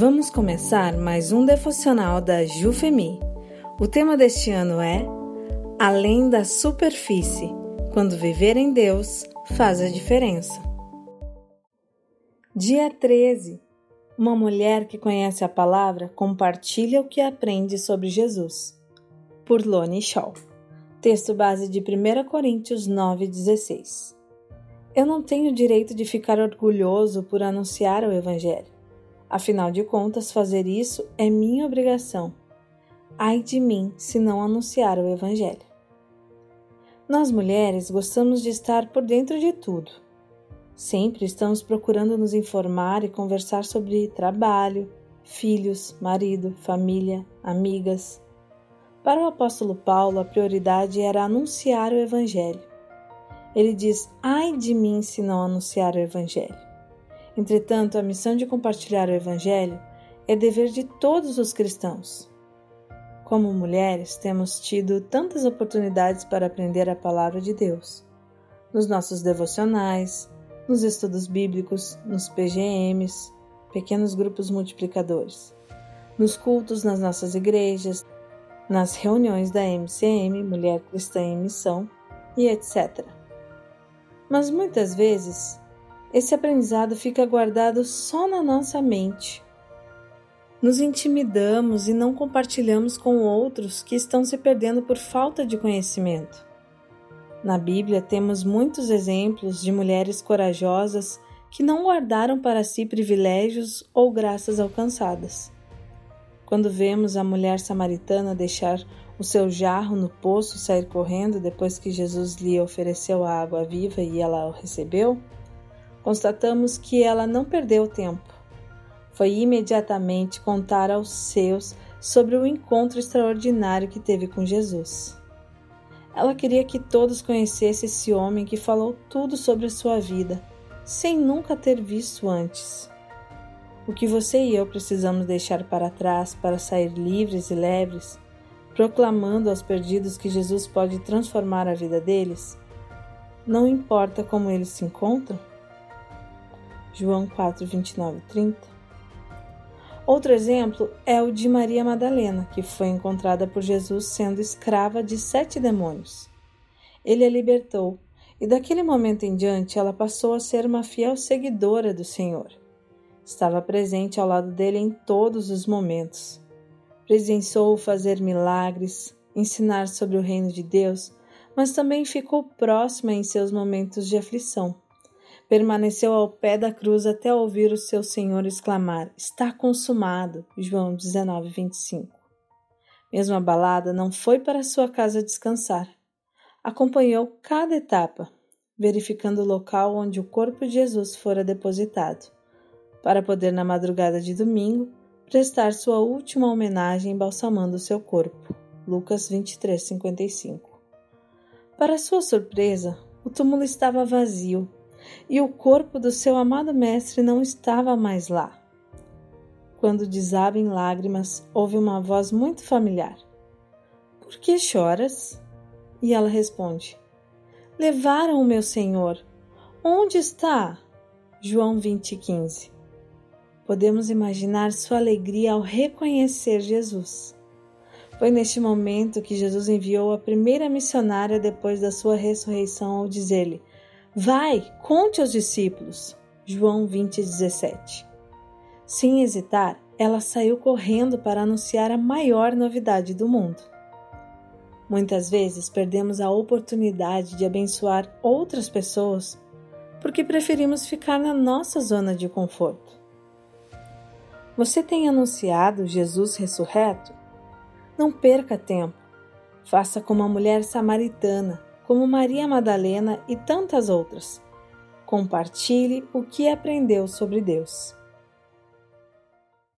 Vamos começar mais um devocional da Jufemi. O tema deste ano é Além da superfície. Quando viver em Deus faz a diferença. Dia 13. Uma mulher que conhece a palavra compartilha o que aprende sobre Jesus. Por Loni Shaw. Texto base de 1 Coríntios 9,16. Eu não tenho direito de ficar orgulhoso por anunciar o Evangelho. Afinal de contas, fazer isso é minha obrigação. Ai de mim se não anunciar o Evangelho. Nós mulheres gostamos de estar por dentro de tudo. Sempre estamos procurando nos informar e conversar sobre trabalho, filhos, marido, família, amigas. Para o apóstolo Paulo, a prioridade era anunciar o Evangelho. Ele diz: Ai de mim se não anunciar o Evangelho. Entretanto, a missão de compartilhar o Evangelho é dever de todos os cristãos. Como mulheres, temos tido tantas oportunidades para aprender a palavra de Deus. Nos nossos devocionais, nos estudos bíblicos, nos PGMs, pequenos grupos multiplicadores, nos cultos nas nossas igrejas, nas reuniões da MCM, Mulher Cristã em Missão, e etc. Mas muitas vezes esse aprendizado fica guardado só na nossa mente. Nos intimidamos e não compartilhamos com outros que estão se perdendo por falta de conhecimento. Na Bíblia temos muitos exemplos de mulheres corajosas que não guardaram para si privilégios ou graças alcançadas. Quando vemos a mulher samaritana deixar o seu jarro no poço e sair correndo depois que Jesus lhe ofereceu a água viva e ela o recebeu, constatamos que ela não perdeu tempo. Foi imediatamente contar aos seus sobre o encontro extraordinário que teve com Jesus. Ela queria que todos conhecessem esse homem que falou tudo sobre a sua vida, sem nunca ter visto antes. O que você e eu precisamos deixar para trás para sair livres e leves, proclamando aos perdidos que Jesus pode transformar a vida deles? Não importa como eles se encontram? João 4, 29 e 30. Outro exemplo é o de Maria Madalena, que foi encontrada por Jesus sendo escrava de sete demônios. Ele a libertou, e daquele momento em diante ela passou a ser uma fiel seguidora do Senhor. Estava presente ao lado dele em todos os momentos. Presenciou fazer milagres, ensinar sobre o reino de Deus, mas também ficou próxima em seus momentos de aflição permaneceu ao pé da cruz até ouvir o seu Senhor exclamar: Está consumado. João 19, 25. Mesmo abalada, não foi para sua casa descansar. Acompanhou cada etapa, verificando o local onde o corpo de Jesus fora depositado, para poder, na madrugada de domingo, prestar sua última homenagem embalsamando seu corpo. Lucas 23, 55. Para sua surpresa, o túmulo estava vazio e o corpo do seu amado mestre não estava mais lá. Quando desaba em lágrimas, ouve uma voz muito familiar: Por que choras? E ela responde: Levaram o meu senhor. Onde está? João 20:15. Podemos imaginar sua alegria ao reconhecer Jesus. Foi neste momento que Jesus enviou a primeira missionária depois da sua ressurreição ao dizer-lhe: Vai, conte aos discípulos. João 20, 17. Sem hesitar, ela saiu correndo para anunciar a maior novidade do mundo. Muitas vezes perdemos a oportunidade de abençoar outras pessoas porque preferimos ficar na nossa zona de conforto. Você tem anunciado Jesus ressurreto? Não perca tempo. Faça como a mulher samaritana como Maria Madalena e tantas outras. Compartilhe o que aprendeu sobre Deus.